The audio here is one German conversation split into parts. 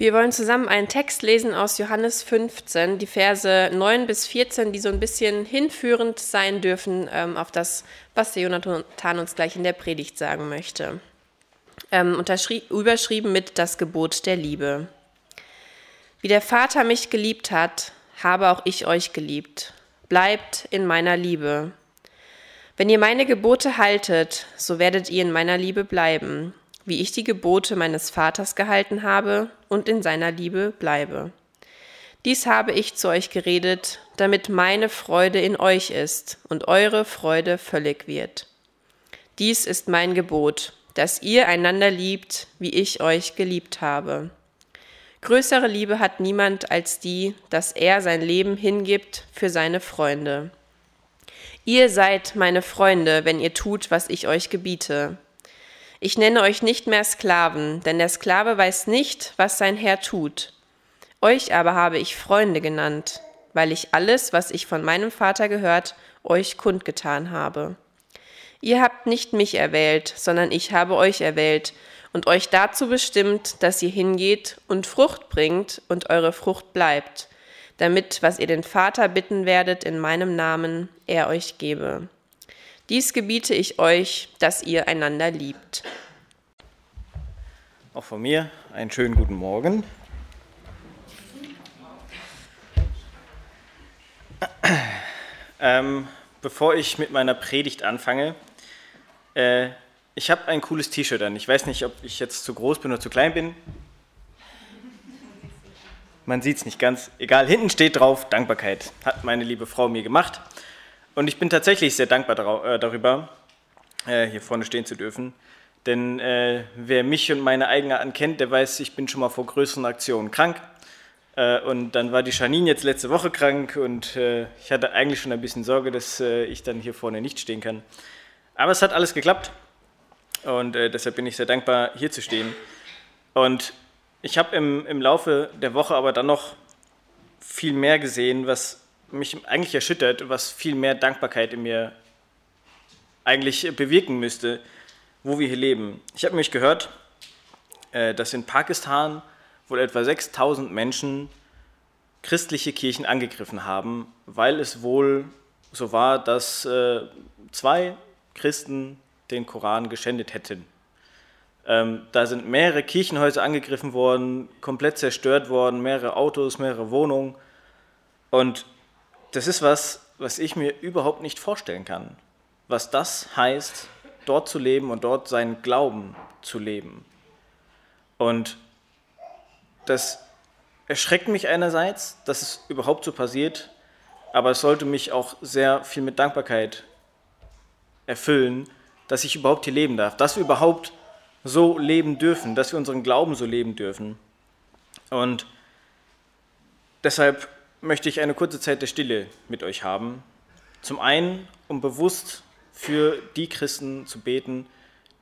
Wir wollen zusammen einen Text lesen aus Johannes 15, die Verse 9 bis 14, die so ein bisschen hinführend sein dürfen ähm, auf das, was der Jonathan uns gleich in der Predigt sagen möchte. Ähm, überschrieben mit das Gebot der Liebe. Wie der Vater mich geliebt hat, habe auch ich euch geliebt. Bleibt in meiner Liebe. Wenn ihr meine Gebote haltet, so werdet ihr in meiner Liebe bleiben wie ich die Gebote meines Vaters gehalten habe und in seiner Liebe bleibe. Dies habe ich zu euch geredet, damit meine Freude in euch ist und eure Freude völlig wird. Dies ist mein Gebot, dass ihr einander liebt, wie ich euch geliebt habe. Größere Liebe hat niemand als die, dass er sein Leben hingibt für seine Freunde. Ihr seid meine Freunde, wenn ihr tut, was ich euch gebiete. Ich nenne euch nicht mehr Sklaven, denn der Sklave weiß nicht, was sein Herr tut. Euch aber habe ich Freunde genannt, weil ich alles, was ich von meinem Vater gehört, euch kundgetan habe. Ihr habt nicht mich erwählt, sondern ich habe euch erwählt und euch dazu bestimmt, dass ihr hingeht und Frucht bringt und eure Frucht bleibt, damit, was ihr den Vater bitten werdet in meinem Namen, er euch gebe. Dies gebiete ich euch, dass ihr einander liebt. Auch von mir einen schönen guten Morgen. Ähm, bevor ich mit meiner Predigt anfange, äh, ich habe ein cooles T-Shirt an. Ich weiß nicht, ob ich jetzt zu groß bin oder zu klein bin. Man sieht es nicht ganz. Egal, hinten steht drauf Dankbarkeit. Hat meine liebe Frau mir gemacht. Und ich bin tatsächlich sehr dankbar äh, darüber, äh, hier vorne stehen zu dürfen. Denn äh, wer mich und meine Eigenarten kennt, der weiß, ich bin schon mal vor größeren Aktionen krank. und dann war die Janine jetzt letzte Woche krank und ich hatte eigentlich schon ein bisschen Sorge, dass ich dann hier vorne nicht stehen kann. Aber es hat alles geklappt und deshalb bin ich sehr dankbar, hier zu stehen. Und ich habe im, im Laufe der Woche aber dann noch viel mehr gesehen, was mich eigentlich erschüttert, was viel mehr Dankbarkeit in mir eigentlich bewirken müsste, wo wir hier leben. Ich habe mich gehört, äh, dass in Pakistan wohl etwa 6000 Menschen christliche Kirchen angegriffen haben, weil es wohl so war, dass äh, zwei Christen den Koran geschändet hätten. Ähm, da sind mehrere Kirchenhäuser angegriffen worden, komplett zerstört worden, mehrere Autos, mehrere Wohnungen. Und das ist was, was ich mir überhaupt nicht vorstellen kann. Was das heißt, dort zu leben und dort seinen Glauben zu leben. Und das erschreckt mich einerseits, dass es überhaupt so passiert, aber es sollte mich auch sehr viel mit Dankbarkeit erfüllen, dass ich überhaupt hier leben darf, dass wir überhaupt so leben dürfen, dass wir unseren Glauben so leben dürfen. Und deshalb möchte ich eine kurze Zeit der Stille mit euch haben. Zum einen, um bewusst für die Christen zu beten,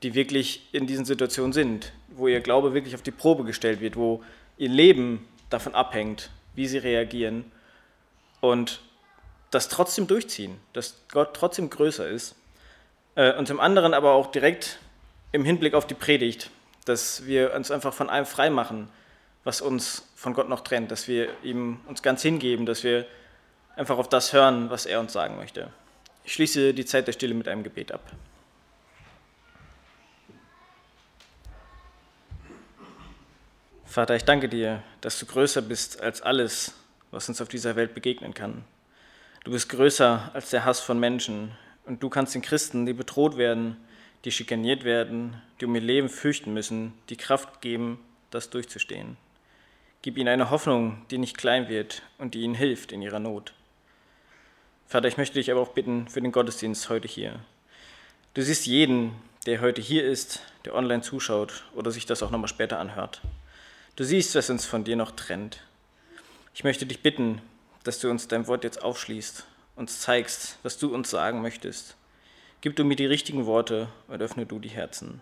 die wirklich in diesen Situationen sind, wo ihr Glaube wirklich auf die Probe gestellt wird, wo ihr Leben davon abhängt, wie sie reagieren und das trotzdem durchziehen, dass Gott trotzdem größer ist. Äh, und zum anderen aber auch direkt im Hinblick auf die Predigt, dass wir uns einfach von allem frei machen, was uns von Gott noch trennt, dass wir ihm uns ganz hingeben, dass wir einfach auf das hören, was er uns sagen möchte. Ich schließe die Zeit der Stille mit einem Gebet ab. Vater, ich danke dir, dass du größer bist als alles, was uns auf dieser Welt begegnen kann. Du bist größer als der Hass von Menschen und du kannst den Christen, die bedroht werden, die schikaniert werden, die um ihr Leben fürchten müssen, die Kraft geben, das durchzustehen. Gib ihnen eine Hoffnung, die nicht klein wird und die ihnen hilft in ihrer Not. Vater, ich möchte dich aber auch bitten für den Gottesdienst heute hier. Du siehst jeden, der heute hier ist, der online zuschaut oder sich das auch nochmal später anhört. Du siehst, was uns von dir noch trennt. Ich möchte dich bitten, dass du uns dein Wort jetzt aufschließt, uns zeigst, was du uns sagen möchtest. Gib du mir die richtigen Worte und öffne du die Herzen.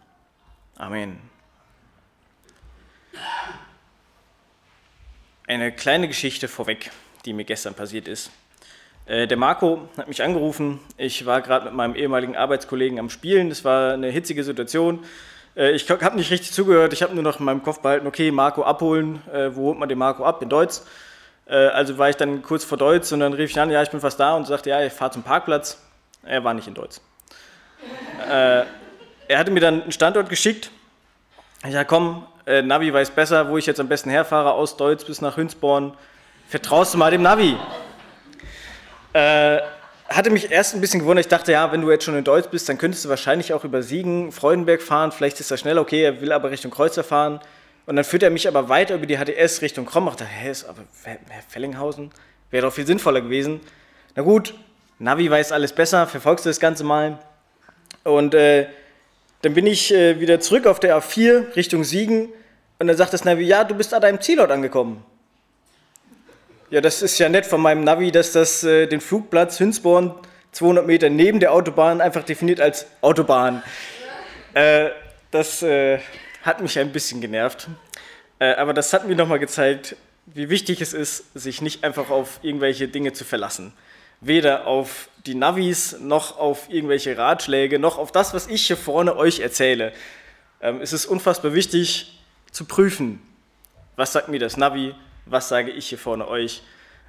Amen. Eine kleine Geschichte vorweg, die mir gestern passiert ist. Äh, der Marco hat mich angerufen. Ich war gerade mit meinem ehemaligen Arbeitskollegen am Spielen. Das war eine hitzige Situation. Äh, ich habe nicht richtig zugehört, ich habe nur noch in meinem Kopf behalten, okay, Marco abholen, äh, wo holt man den Marco ab? In Deutsch. Also war ich dann kurz vor Deutsch und dann rief ich an, ja, ich bin fast da und sagte, ja, ich fahre zum Parkplatz. Er war nicht in Deutsch. er hatte mir dann einen Standort geschickt. Sagte, komm, äh, Navi weiß besser, wo ich jetzt am besten herfahre, aus Deutsch bis nach Hünsborn. Vertraust du mal dem Navi? Äh, hatte mich erst ein bisschen gewundert. Ich dachte, ja, wenn du jetzt schon in Deutsch bist, dann könntest du wahrscheinlich auch über Siegen, Freudenberg fahren. Vielleicht ist er schnell, okay, er will aber Richtung Kreuzer fahren. Und dann führt er mich aber weiter über die HTS Richtung Kromach. Ich dachte, hä, ist aber Fellinghausen? Wäre doch viel sinnvoller gewesen. Na gut, Navi weiß alles besser, verfolgst du das Ganze mal. Und äh, dann bin ich äh, wieder zurück auf der A4 Richtung Siegen. Und dann sagt das Navi, ja, du bist an deinem Zielort angekommen. Ja, das ist ja nett von meinem Navi, dass das äh, den Flugplatz Hünsborn 200 Meter neben der Autobahn einfach definiert als Autobahn. Äh, das äh, hat mich ein bisschen genervt. Äh, aber das hat mir nochmal gezeigt, wie wichtig es ist, sich nicht einfach auf irgendwelche Dinge zu verlassen. Weder auf die Navis, noch auf irgendwelche Ratschläge, noch auf das, was ich hier vorne euch erzähle. Ähm, es ist unfassbar wichtig zu prüfen, was sagt mir das Navi, was sage ich hier vorne euch.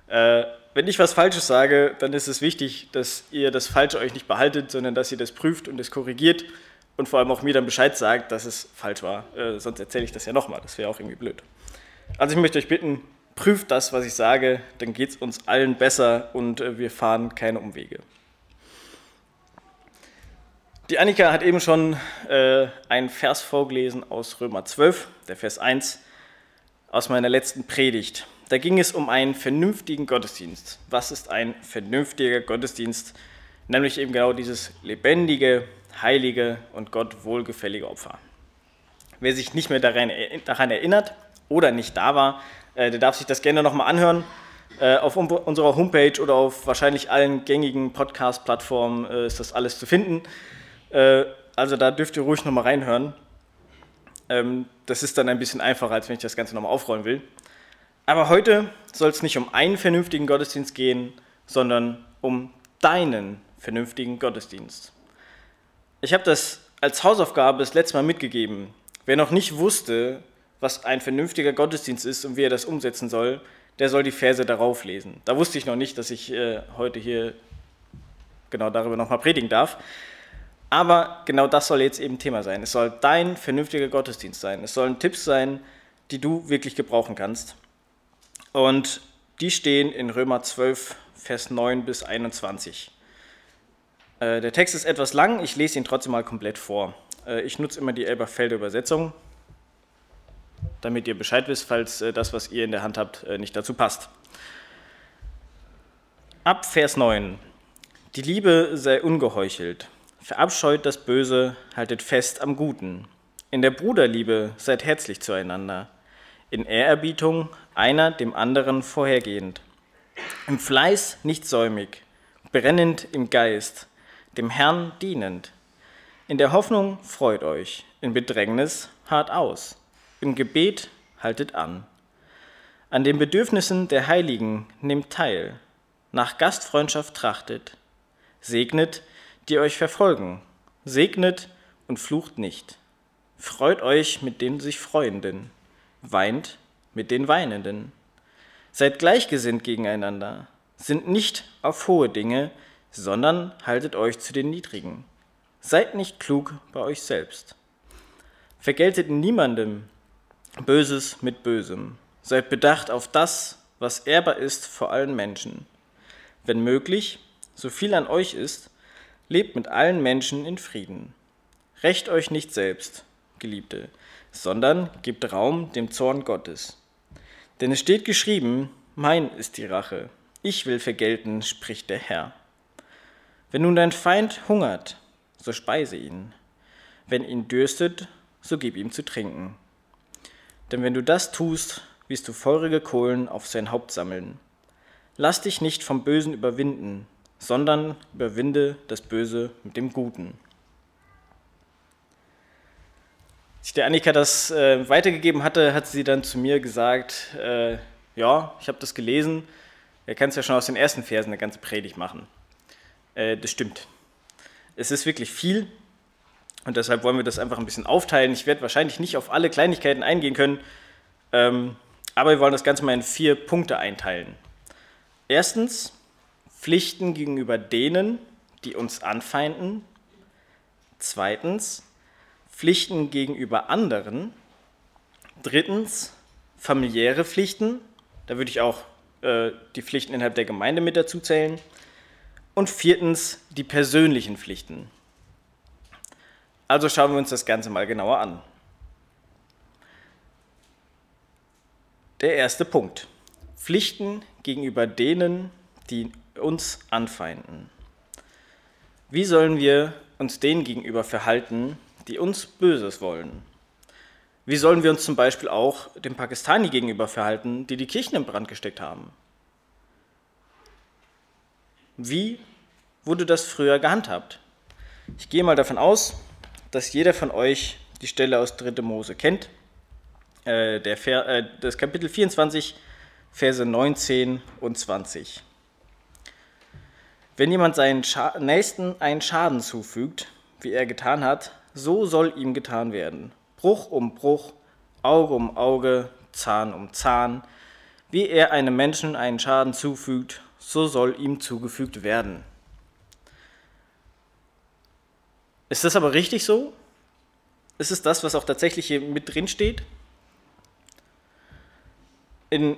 Äh, wenn ich was Falsches sage, dann ist es wichtig, dass ihr das Falsche euch nicht behaltet, sondern dass ihr das prüft und es korrigiert und vor allem auch mir dann Bescheid sagt, dass es falsch war. Äh, sonst erzähle ich das ja nochmal, das wäre auch irgendwie blöd. Also ich möchte euch bitten, prüft das, was ich sage, dann geht es uns allen besser und äh, wir fahren keine Umwege. Die Annika hat eben schon äh, einen Vers vorgelesen aus Römer 12, der Vers 1 aus meiner letzten Predigt. Da ging es um einen vernünftigen Gottesdienst. Was ist ein vernünftiger Gottesdienst? Nämlich eben genau dieses lebendige, heilige und Gott wohlgefällige Opfer. Wer sich nicht mehr daran, erinnert oder nicht da war, äh, der darf sich das gerne nochmal anhören. Äh, auf unserer Homepage oder auf wahrscheinlich allen gängigen Podcast-Plattformen äh, ist das alles zu finden. Also da dürft ihr ruhig nochmal reinhören. Ähm, das ist dann ein bisschen einfacher, als wenn ich das Ganze nochmal aufrollen will. Aber heute soll es nicht um einen vernünftigen Gottesdienst gehen, sondern um deinen vernünftigen Gottesdienst. Ich habe das als Hausaufgabe das letzte Mal mitgegeben. Wer noch nicht wusste, was ein vernünftiger Gottesdienst ist und wie er das umsetzen soll, der soll die Verse darauf lesen. Da wusste ich noch nicht, dass ich äh, heute hier genau darüber nochmal predigen darf. Aber genau das soll jetzt eben Thema sein. Es soll dein vernünftiger Gottesdienst sein. Es sollen Tipps sein, die du wirklich gebrauchen kannst. Und die stehen in Römer 12, Vers 9 bis 21. Äh, der Text ist etwas lang, ich lese ihn trotzdem mal komplett vor. Äh, ich nutze immer die Elberfelder Übersetzung, damit ihr Bescheid wisst, falls äh, das, was ihr in der Hand habt, nicht dazu passt. Ab Vers 9. Die Liebe sei ungeheuchelt. Verabscheut das Böse, haltet fest am Guten. In der Bruderliebe seid herzlich zueinander. In Ehrerbietung einer dem anderen vorhergehend. Im Fleiß nicht säumig, brennend im Geist, dem Herrn dienend. In der Hoffnung freut euch, in Bedrängnis hart aus, im Gebet haltet an. An den Bedürfnissen der Heiligen nehmt teil, nach Gastfreundschaft trachtet, segnet, die euch verfolgen. Segnet und flucht nicht. Freut euch mit den sich Freuenden, weint mit den Weinenden. Seid gleichgesinnt gegeneinander, sind nicht auf hohe Dinge, sondern haltet euch zu den Niedrigen. Seid nicht klug bei euch selbst. Vergeltet niemandem Böses mit Bösem. Seid bedacht auf das, was ehrbar ist vor allen Menschen. Wenn möglich, so viel an euch ist, Lebt mit allen Menschen in Frieden. Recht euch nicht selbst, Geliebte, sondern gebt Raum dem Zorn Gottes. Denn es steht geschrieben, mein ist die Rache, ich will vergelten, spricht der Herr. Wenn nun dein Feind hungert, so speise ihn. Wenn ihn dürstet, so gib ihm zu trinken. Denn wenn du das tust, wirst du feurige Kohlen auf sein Haupt sammeln. Lass dich nicht vom Bösen überwinden, sondern überwinde das Böse mit dem Guten. Als ich der Annika das äh, weitergegeben hatte, hat sie dann zu mir gesagt, äh, ja, ich habe das gelesen, er kann es ja schon aus den ersten Versen eine ganze Predigt machen. Äh, das stimmt. Es ist wirklich viel Und deshalb wollen wir das einfach ein bisschen aufteilen. Ich werde wahrscheinlich nicht auf alle Kleinigkeiten eingehen können, ähm, aber wir wollen das Ganze mal in vier Punkte einteilen. Erstens Pflichten gegenüber denen, die uns anfeinden. Zweitens Pflichten gegenüber anderen. Drittens familiäre Pflichten. Da würde ich auch äh, die Pflichten innerhalb der Gemeinde mit dazu zählen. Und viertens die persönlichen Pflichten. Also schauen wir uns das Ganze mal genauer an. Der erste Punkt. Pflichten gegenüber denen, die uns anfeinden. Wie sollen wir uns denen gegenüber verhalten, die uns Böses wollen? Wie sollen wir uns zum Beispiel auch dem Pakistani gegenüber verhalten, die die Kirchen in Brand gesteckt haben? Wie wurde das früher gehandhabt? Ich gehe mal davon aus, dass jeder von euch die Stelle aus 3. Mose kennt, äh, der, äh, das Kapitel 24, Verse 19 und 20. Wenn jemand seinen Scha Nächsten einen Schaden zufügt, wie er getan hat, so soll ihm getan werden. Bruch um Bruch, Auge um Auge, Zahn um Zahn. Wie er einem Menschen einen Schaden zufügt, so soll ihm zugefügt werden. Ist das aber richtig so? Ist es das, was auch tatsächlich hier mit drin steht? In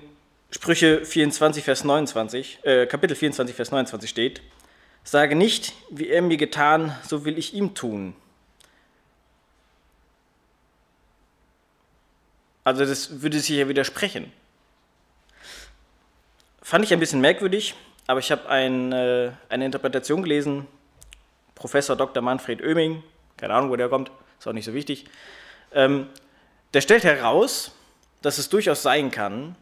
Sprüche 24, Vers 29, äh, Kapitel 24, Vers 29 steht, sage nicht, wie er mir getan, so will ich ihm tun. Also das würde sich ja widersprechen. Fand ich ein bisschen merkwürdig, aber ich habe ein, äh, eine Interpretation gelesen, Professor Dr. Manfred Oeming, keine Ahnung, wo der kommt, ist auch nicht so wichtig, ähm, der stellt heraus, dass es durchaus sein kann,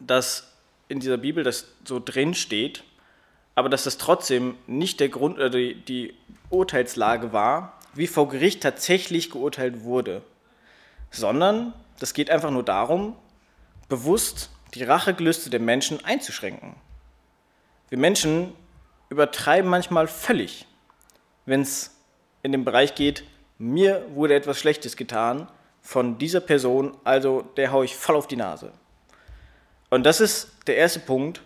dass in dieser Bibel das so drin steht, aber dass das trotzdem nicht der Grund oder die, die Urteilslage war, wie vor Gericht tatsächlich geurteilt wurde, sondern das geht einfach nur darum, bewusst die Rachegelüste der Menschen einzuschränken. Wir Menschen übertreiben manchmal völlig wenn es in den Bereich geht, mir wurde etwas Schlechtes getan von dieser Person, also der haue ich voll auf die Nase. Und das ist der erste Punkt,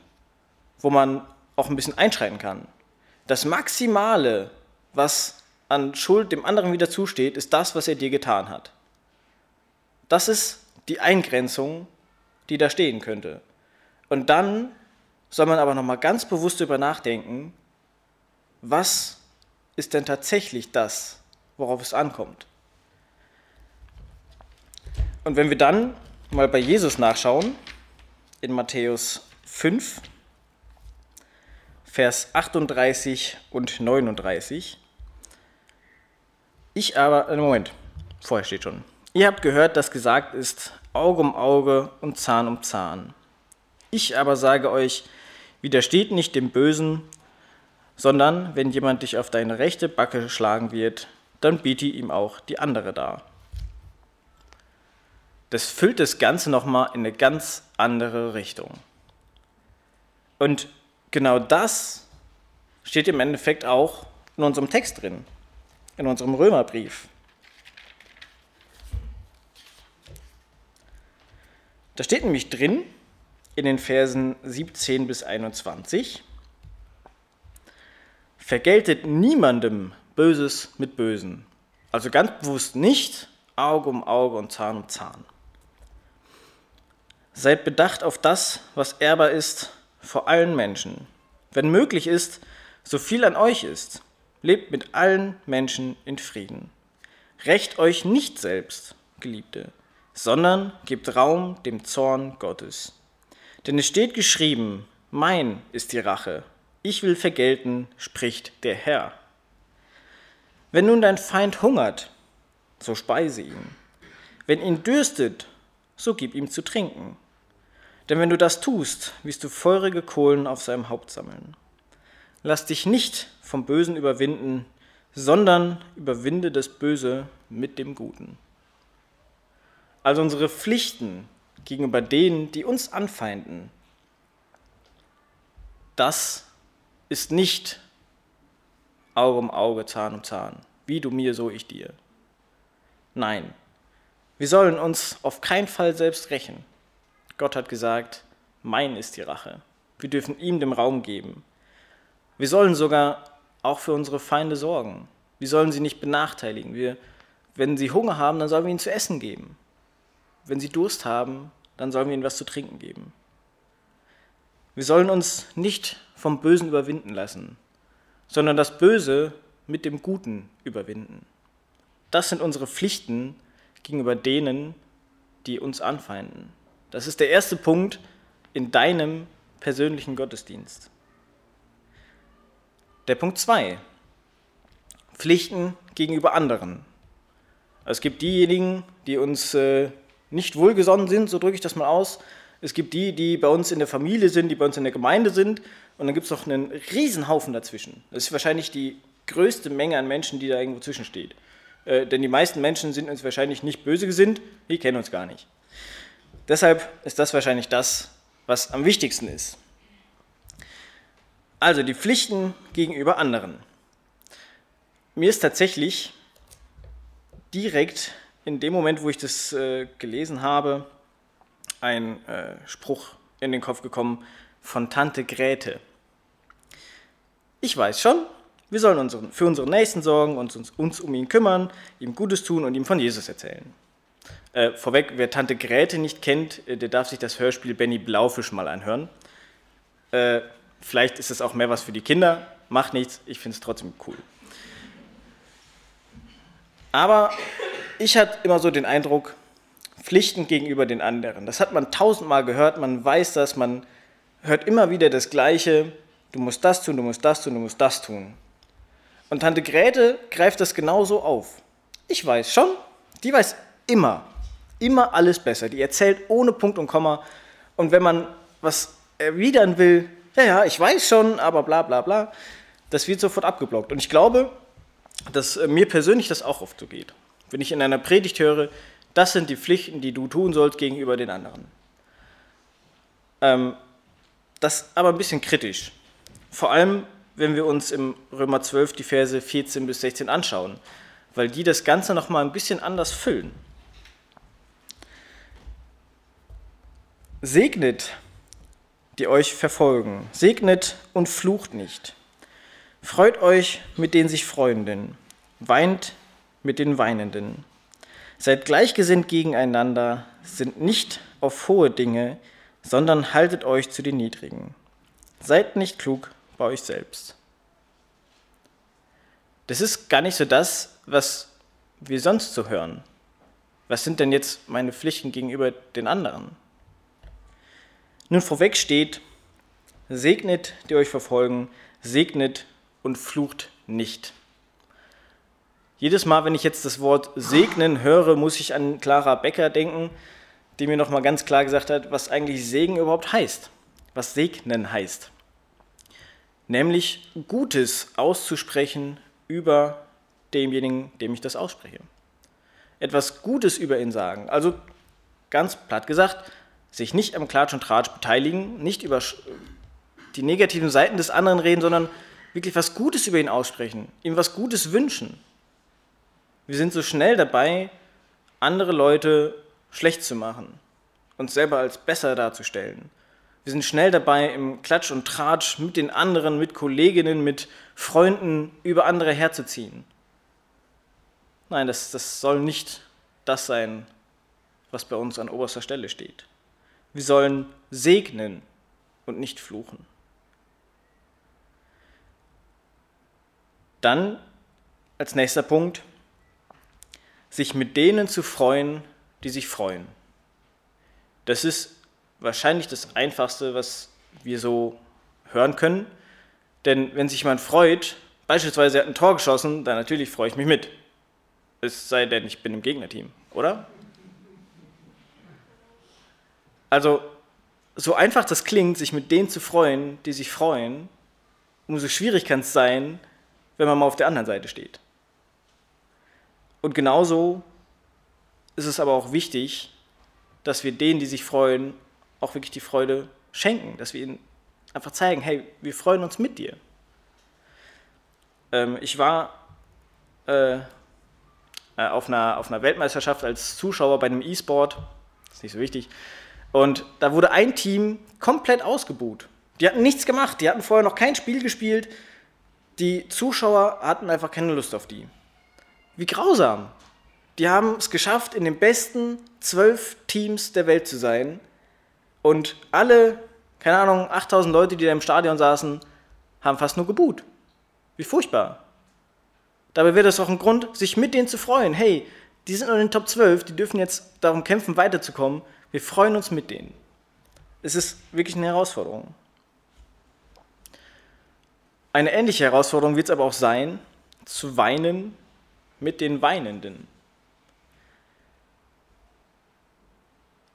wo man auch ein bisschen einschreiten kann. Das Maximale, was an Schuld dem anderen wieder zusteht, ist das, was er dir getan hat. Das ist die Eingrenzung, die da stehen könnte. Und dann soll man aber nochmal ganz bewusst darüber nachdenken, was ist denn tatsächlich das, worauf es ankommt? Und wenn wir dann mal bei Jesus nachschauen, in Matthäus 5, Vers 38 und 39. Ich aber, äh, Moment, vorher steht schon. Ihr habt gehört, dass gesagt ist, Auge um Auge und Zahn um Zahn. Ich aber sage euch, widersteht nicht dem Bösen, sondern wenn jemand dich auf deine rechte Backe schlagen wird, dann biete ihm auch die andere dar. Das füllt das Ganze nochmal in eine ganz andere Richtung. Und genau das steht im Endeffekt auch in unserem Text drin, in unserem Römerbrief. Da steht nämlich drin, in den Versen 17 bis 21, vergeltet niemandem Böses mit Bösen. Also ganz bewusst nicht Auge um Auge und Zahn um Zahn. Seid bedacht auf das, was ehrbar ist vor allen Menschen. Wenn möglich ist, so viel an euch ist, lebt mit allen Menschen in Frieden. Recht euch nicht selbst, Geliebte, sondern gebt Raum dem Zorn Gottes. Denn es steht geschrieben, mein ist die Rache, ich will vergelten, spricht der Herr. Wenn nun dein Feind hungert, so speise ihn. Wenn ihn dürstet, so gib ihm zu trinken. Denn wenn du das tust, wirst du feurige Kohlen auf seinem Haupt sammeln. Lass dich nicht vom Bösen überwinden, sondern überwinde das Böse mit dem Guten. Also unsere Pflichten gegenüber denen, die uns anfeinden, das ist nicht Auge um Auge, Zahn um Zahn. wie du mir, so ich dir. Nein, wir sollen uns auf keinen Fall selbst rächen. Gott hat gesagt, mein ist die Rache. Wir dürfen ihm den Raum geben. Wir sollen sogar auch für unsere Feinde sorgen. Wir sollen sie nicht benachteiligen. Wir, wenn sie Hunger haben, dann sollen wir ihnen zu essen geben. Wenn sie Durst haben, dann sollen wir ihnen was zu trinken geben. Wir sollen uns nicht vom Bösen überwinden lassen, sondern das Böse mit dem Guten überwinden. Das sind unsere Pflichten gegenüber denen, die uns anfeinden. Das ist der erste Punkt in deinem persönlichen Gottesdienst. Der Punkt 2. Pflichten gegenüber anderen. Es gibt diejenigen, die uns äh, nicht wohlgesonnen sind, so drücke ich das mal aus. Es gibt die, die bei uns in der Familie sind, die bei uns in der Gemeinde sind. Und dann gibt es noch einen Riesenhaufen dazwischen. Das ist wahrscheinlich die größte Menge an Menschen, die da irgendwo zwischensteht. Äh, denn die meisten Menschen sind uns wahrscheinlich nicht böse gesinnt, die kennen uns gar nicht. Deshalb ist das wahrscheinlich das, was am wichtigsten ist. Also die Pflichten gegenüber anderen. Mir ist tatsächlich direkt in dem Moment, wo ich das äh, gelesen habe, ein äh, Spruch in den Kopf gekommen von Tante Gräte. Ich weiß schon, wir sollen unseren, für unseren Nächsten sorgen und uns, uns, um ihn kümmern, ihm Gutes tun und ihm von Jesus erzählen. Äh, vorweg, wer Tante Gräte nicht kennt, äh, der darf sich das Hörspiel Benny Blaufisch mal anhören. Äh, vielleicht ist es auch mehr was für die Kinder, macht nichts, ich finde es trotzdem cool. Aber ich hatte immer so den Eindruck, Pflichten gegenüber den anderen. Das hat man tausendmal gehört, man weiß das, man hört immer wieder das Gleiche. Du musst das tun, du musst das tun, du musst das tun. Und Tante Gräte greift das genauso auf. Ich weiß schon, die weiß immer, immer alles besser. Die erzählt ohne Punkt und Komma. Und wenn man was erwidern will, ja, ja, ich weiß schon, aber bla bla bla, das wird sofort abgeblockt. Und ich glaube, dass äh, mir persönlich das auch oft so geht. Wenn ich in einer Predigt höre, das sind die Pflichten, die du tun sollst gegenüber den anderen. Ähm, das aber ein bisschen kritisch. Vor allem, wenn wir uns im Römer 12 die Verse 14 bis 16 anschauen, weil die das Ganze nochmal ein bisschen anders füllen. Segnet, die euch verfolgen, segnet und flucht nicht. Freut euch mit den sich Freuenden, weint mit den Weinenden. Seid gleichgesinnt gegeneinander, sind nicht auf hohe Dinge, sondern haltet euch zu den Niedrigen. Seid nicht klug bei euch selbst. Das ist gar nicht so das, was wir sonst so hören. Was sind denn jetzt meine Pflichten gegenüber den anderen? Nun vorweg steht, segnet, die euch verfolgen, segnet und flucht nicht. Jedes Mal, wenn ich jetzt das Wort segnen höre, muss ich an Clara Becker denken, die mir nochmal ganz klar gesagt hat, was eigentlich Segen überhaupt heißt, was segnen heißt. Nämlich Gutes auszusprechen über demjenigen, dem ich das ausspreche. Etwas Gutes über ihn sagen. Also ganz platt gesagt, sich nicht am Klatsch und Tratsch beteiligen, nicht über die negativen Seiten des anderen reden, sondern wirklich was Gutes über ihn aussprechen, ihm was Gutes wünschen. Wir sind so schnell dabei, andere Leute schlecht zu machen, uns selber als besser darzustellen. Wir sind schnell dabei, im Klatsch und Tratsch mit den anderen, mit Kolleginnen, mit Freunden über andere herzuziehen. Nein, das, das soll nicht das sein, was bei uns an oberster Stelle steht. Wir sollen segnen und nicht fluchen. Dann als nächster Punkt sich mit denen zu freuen, die sich freuen. Das ist wahrscheinlich das Einfachste, was wir so hören können. Denn wenn sich jemand freut, beispielsweise er hat ein Tor geschossen, dann natürlich freue ich mich mit. Es sei denn, ich bin im Gegnerteam, oder? Also, so einfach das klingt, sich mit denen zu freuen, die sich freuen, umso schwierig kann es sein, wenn man mal auf der anderen Seite steht. Und genauso ist es aber auch wichtig, dass wir denen, die sich freuen, auch wirklich die Freude schenken, dass wir ihnen einfach zeigen, hey, wir freuen uns mit dir. Ähm, ich war äh, äh, auf, einer, auf einer Weltmeisterschaft als Zuschauer bei einem E-Sport. Ist nicht so wichtig. Und da wurde ein Team komplett ausgebuht. Die hatten nichts gemacht, die hatten vorher noch kein Spiel gespielt. Die Zuschauer hatten einfach keine Lust auf die. Wie grausam. Die haben es geschafft, in den besten zwölf Teams der Welt zu sein. Und alle, keine Ahnung, 8000 Leute, die da im Stadion saßen, haben fast nur gebuht. Wie furchtbar. Dabei wäre das auch ein Grund, sich mit denen zu freuen. Hey, die sind in den Top 12, die dürfen jetzt darum kämpfen, weiterzukommen. Wir freuen uns mit denen. Es ist wirklich eine Herausforderung. Eine ähnliche Herausforderung wird es aber auch sein, zu weinen mit den Weinenden.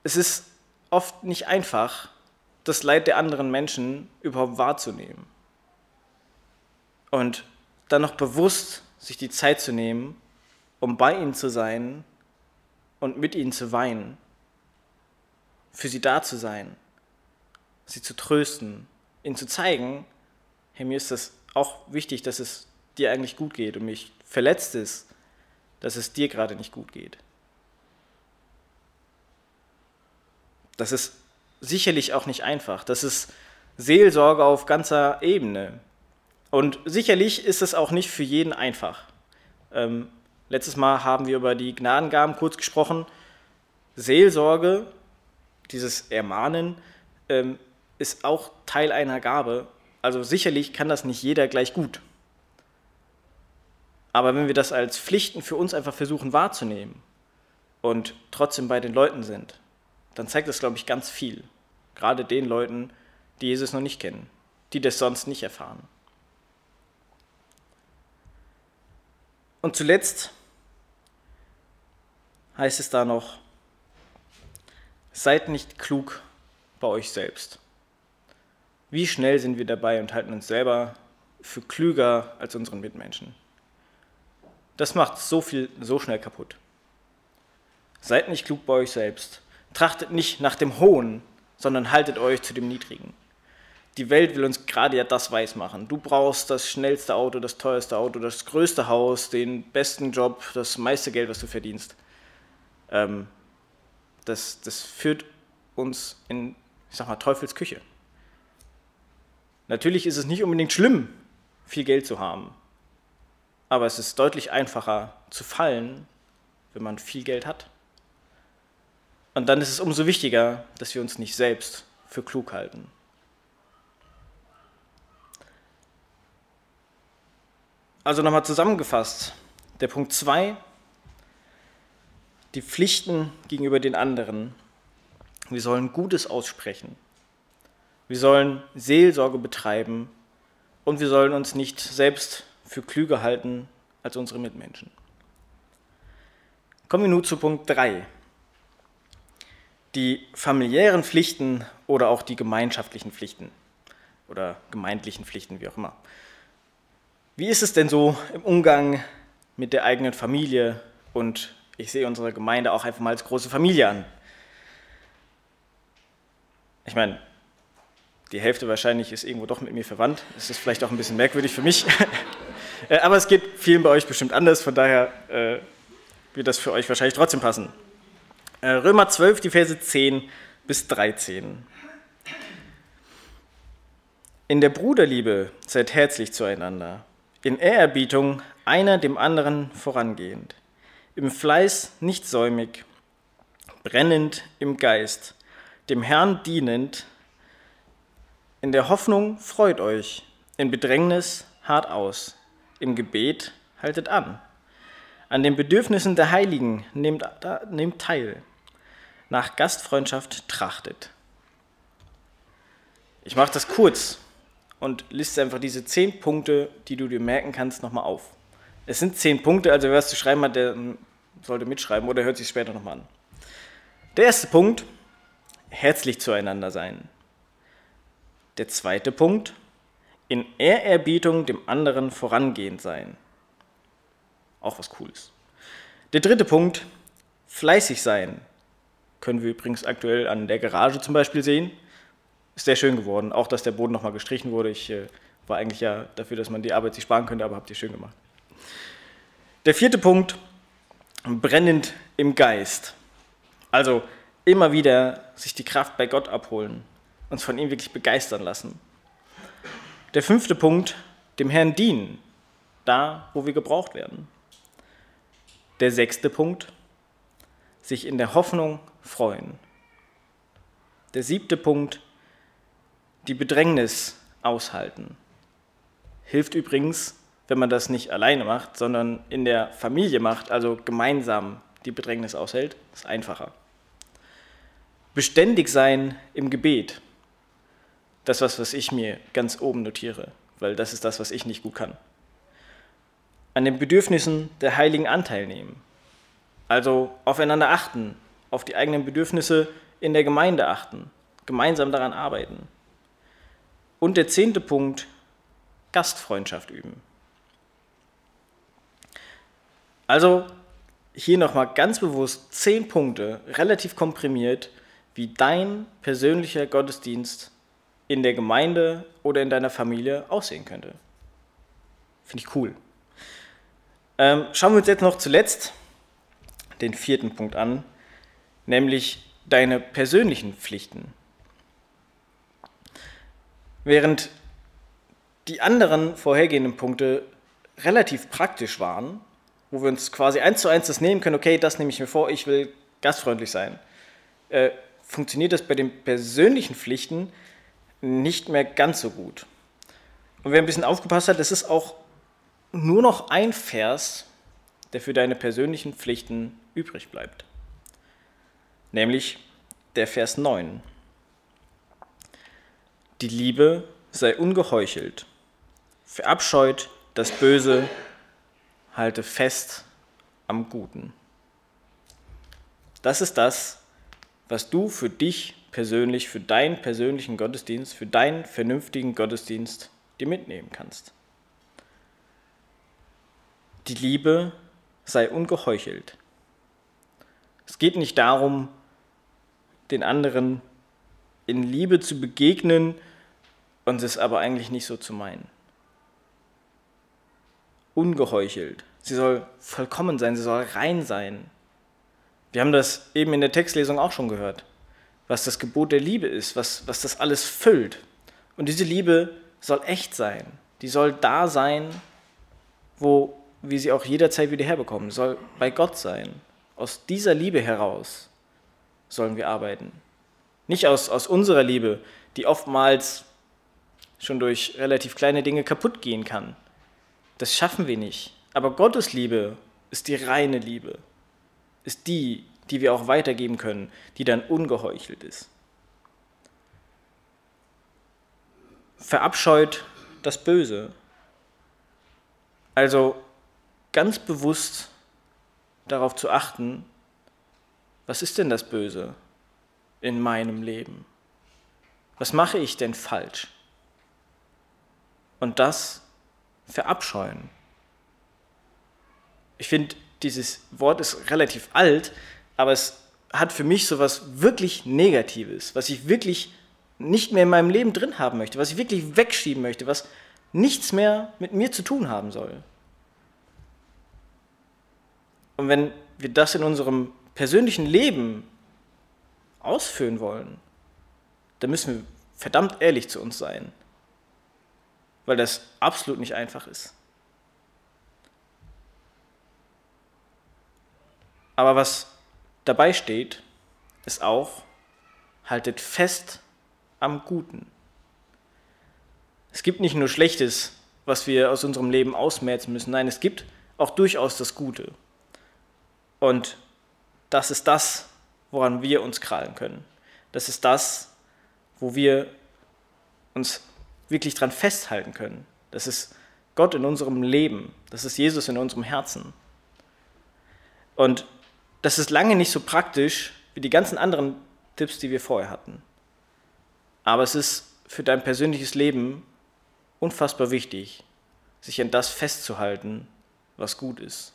Es ist oft nicht einfach, das Leid der anderen Menschen überhaupt wahrzunehmen. Und dann noch bewusst sich die Zeit zu nehmen, um bei ihnen zu sein und mit ihnen zu weinen, für sie da zu sein, sie zu trösten, ihnen zu zeigen, hey, mir ist das auch wichtig, dass es dir eigentlich gut geht und mich verletzt ist, dass es dir gerade nicht gut geht. Das ist sicherlich auch nicht einfach. Das ist Seelsorge auf ganzer Ebene. Und sicherlich ist es auch nicht für jeden einfach. Ähm, letztes Mal haben wir über die Gnadengaben kurz gesprochen. Seelsorge, dieses Ermahnen, ähm, ist auch Teil einer Gabe. Also sicherlich kann das nicht jeder gleich gut. Aber wenn wir das als Pflichten für uns einfach versuchen wahrzunehmen und trotzdem bei den Leuten sind, dann zeigt das, glaube ich, ganz viel. Gerade den Leuten, die Jesus noch nicht kennen, die das sonst nicht erfahren. Und zuletzt heißt es da noch, seid nicht klug bei euch selbst. Wie schnell sind wir dabei und halten uns selber für klüger als unseren Mitmenschen? Das macht so viel so schnell kaputt. Seid nicht klug bei euch selbst. Trachtet nicht nach dem Hohen, sondern haltet euch zu dem Niedrigen. Die Welt will uns gerade ja das weiß machen. Du brauchst das schnellste Auto, das teuerste Auto, das größte Haus, den besten Job, das meiste Geld, was du verdienst. Ähm, das, das führt uns in, ich sag mal, Teufels Küche. Natürlich ist es nicht unbedingt schlimm, viel Geld zu haben. Aber es ist deutlich einfacher zu fallen, wenn man viel Geld hat. Und dann ist es umso wichtiger, dass wir uns nicht selbst für klug halten. Also nochmal zusammengefasst. Der Punkt 2, die Pflichten gegenüber den anderen. Wir sollen Gutes aussprechen. Wir sollen Seelsorge betreiben und wir sollen uns nicht selbst für klüger halten als unsere Mitmenschen. Kommen wir nun zu Punkt 3 die familiären Pflichten oder auch die gemeinschaftlichen Pflichten oder gemeindlichen Pflichten, wie auch immer. Wie ist es denn so im Umgang mit der eigenen Familie und ich sehe unsere Gemeinde auch einfach mal als große Familie an? Ich meine, die Hälfte wahrscheinlich ist irgendwo doch mit mir verwandt. Das ist vielleicht auch ein bisschen merkwürdig für mich. Äh, aber es geht vielen bei euch bestimmt anders, von daher äh, wird das für euch wahrscheinlich trotzdem passen. Äh, Römer 12, die Verse 10 bis 13. In der Bruderliebe seid herzlich zueinander, in Ehrerbietung einer dem anderen vorangehend, im Fleiß nicht säumig, brennend im Geist, dem Herrn dienend, in der Hoffnung freut euch, in Bedrängnis hart aus, im Gebet haltet an. An den Bedürfnissen der Heiligen nehmt, nehmt teil nach Gastfreundschaft trachtet. Ich mache das kurz und liste einfach diese zehn Punkte, die du dir merken kannst, nochmal auf. Es sind zehn Punkte, also wer es zu schreiben hat, der sollte mitschreiben oder hört sich später nochmal an. Der erste Punkt, herzlich zueinander sein. Der zweite Punkt, in Ehrerbietung dem anderen vorangehend sein. Auch was Cooles. Der dritte Punkt, fleißig sein, können wir übrigens aktuell an der Garage zum Beispiel sehen. Ist sehr schön geworden. Auch, dass der Boden nochmal gestrichen wurde. Ich äh, war eigentlich ja dafür, dass man die Arbeit sich sparen könnte, aber habt ihr schön gemacht. Der vierte Punkt, brennend im Geist. Also immer wieder sich die Kraft bei Gott abholen, uns von ihm wirklich begeistern lassen. Der fünfte Punkt, dem Herrn dienen, da wo wir gebraucht werden. Der sechste Punkt, sich in der Hoffnung freuen. Der siebte Punkt, die Bedrängnis aushalten. Hilft übrigens, wenn man das nicht alleine macht, sondern in der Familie macht, also gemeinsam die Bedrängnis aushält, ist einfacher. Beständig sein im Gebet. Das, was, was ich mir ganz oben notiere, weil das ist das, was ich nicht gut kann. An den Bedürfnissen der Heiligen Anteil nehmen. Also aufeinander achten, auf die eigenen Bedürfnisse in der Gemeinde achten, gemeinsam daran arbeiten. Und der zehnte Punkt, Gastfreundschaft üben. Also hier nochmal ganz bewusst zehn Punkte, relativ komprimiert, wie dein persönlicher Gottesdienst in der Gemeinde oder in deiner Familie aussehen könnte. Finde ich cool. Ähm, schauen wir uns jetzt noch zuletzt den vierten Punkt an, nämlich deine persönlichen Pflichten. Während die anderen vorhergehenden Punkte relativ praktisch waren, wo wir uns quasi eins zu eins das nehmen können, okay, das nehme ich mir vor, ich will gastfreundlich sein, äh, funktioniert das bei den persönlichen Pflichten nicht mehr ganz so gut. Und wer ein bisschen aufgepasst hat, es ist auch nur noch ein Vers, der für deine persönlichen Pflichten übrig bleibt. Nämlich der Vers 9. Die Liebe sei ungeheuchelt, verabscheut das Böse, halte fest am Guten. Das ist das, was du für dich persönlich, für deinen persönlichen Gottesdienst, für deinen vernünftigen Gottesdienst dir mitnehmen kannst. Die Liebe sei ungeheuchelt. Es geht nicht darum, den anderen in Liebe zu begegnen und es aber eigentlich nicht so zu meinen. Ungeheuchelt. Sie soll vollkommen sein, sie soll rein sein. Wir haben das eben in der Textlesung auch schon gehört, was das Gebot der Liebe ist, was, was das alles füllt. Und diese Liebe soll echt sein. Die soll da sein, wo wir sie auch jederzeit wieder herbekommen. Soll bei Gott sein. Aus dieser Liebe heraus sollen wir arbeiten. Nicht aus, aus unserer Liebe, die oftmals schon durch relativ kleine Dinge kaputt gehen kann. Das schaffen wir nicht. Aber Gottes Liebe ist die reine Liebe, ist die, die wir auch weitergeben können, die dann ungeheuchelt ist. Verabscheut das Böse. Also ganz bewusst darauf zu achten, was ist denn das Böse in meinem Leben? Was mache ich denn falsch? Und das verabscheuen. Ich finde, dieses Wort ist relativ alt, aber es hat für mich so was wirklich Negatives, was ich wirklich nicht mehr in meinem Leben drin haben möchte, was ich wirklich wegschieben möchte, was nichts mehr mit mir zu tun haben soll. Und wenn wir das in unserem persönlichen Leben ausführen wollen, dann müssen wir verdammt ehrlich zu uns sein, weil das absolut nicht einfach ist. Aber was dabei steht, ist auch, haltet fest am Guten. Es gibt nicht nur Schlechtes, was wir aus unserem Leben ausmerzen müssen, nein, es gibt auch durchaus das Gute. Und das ist das, woran wir uns krallen können. Das ist das, wo wir uns wirklich dran festhalten können. Das ist Gott in unserem Leben. Das ist Jesus in unserem Herzen. Und das ist lange nicht so praktisch wie die ganzen anderen Tipps, die wir vorher hatten. Aber es ist für dein persönliches Leben unfassbar wichtig, sich an das festzuhalten, was gut ist.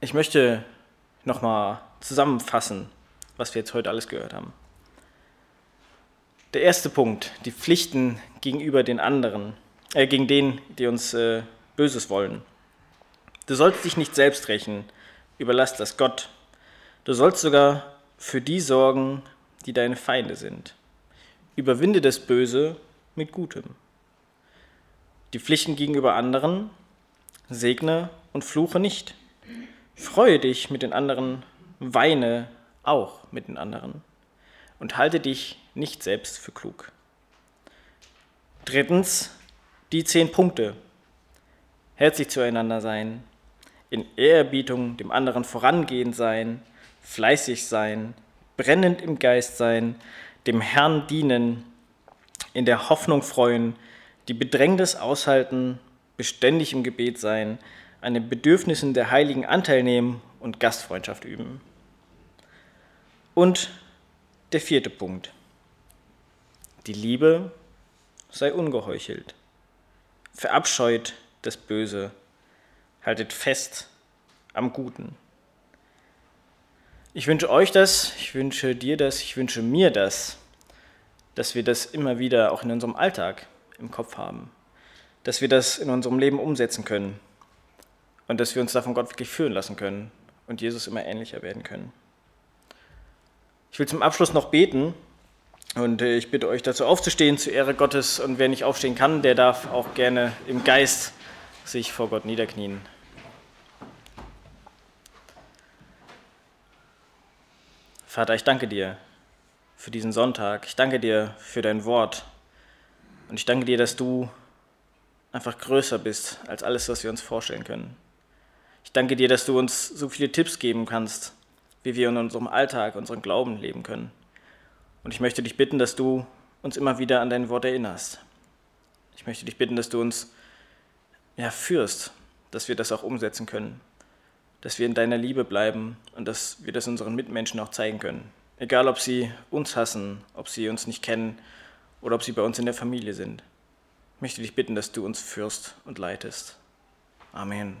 Ich möchte nochmal zusammenfassen, was wir jetzt heute alles gehört haben. Der erste Punkt, die Pflichten gegenüber den anderen, äh, gegen denen, die uns äh, Böses wollen. Du sollst dich nicht selbst rächen, überlass das Gott. Du sollst sogar für die sorgen, die deine Feinde sind. Überwinde das Böse mit Gutem. Die Pflichten gegenüber anderen, segne und fluche nicht. Freue dich mit den anderen, weine auch mit den anderen und halte dich nicht selbst für klug. Drittens, die zehn Punkte. Herzlich zueinander sein, in Ehrerbietung dem anderen vorangehen sein, fleißig sein, brennend im Geist sein, dem Herrn dienen, in der Hoffnung freuen, die Bedrängnis aushalten, beständig im Gebet sein, an den Bedürfnissen der Heiligen Anteil nehmen und Gastfreundschaft üben. Und der vierte Punkt. Die Liebe sei ungeheuchelt. Verabscheut das Böse. Haltet fest am Guten. Ich wünsche euch das, ich wünsche dir das, ich wünsche mir das, dass wir das immer wieder auch in unserem Alltag im Kopf haben, dass wir das in unserem Leben umsetzen können und dass wir uns davon Gott wirklich führen lassen können und Jesus immer ähnlicher werden können. Ich will zum Abschluss noch beten und äh, ich bitte euch dazu aufzustehen zur Ehre Gottes und wer nicht aufstehen kann, der darf auch gerne im Geist sich vor Gott niederknien. Vater, ich danke dir für diesen Sonntag. Ich danke dir für dein Wort. Und ich danke dir, dass du einfach größer bist als alles, was wir uns vorstellen können. Ich danke dir, dass du uns so viele Tipps geben kannst, wie wir in unserem Alltag unseren Glauben leben können. Und ich möchte dich bitten, dass du uns immer wieder an dein Wort erinnerst. Ich möchte dich bitten, dass du uns ja, führst, dass wir das auch umsetzen können dass wir in deiner Liebe bleiben und dass wir das unseren Mitmenschen auch zeigen können. Egal, ob sie uns hassen, ob sie uns nicht kennen oder ob sie bei uns in der Familie sind. Ich möchte dich bitten, dass du uns führst und leitest. Amen.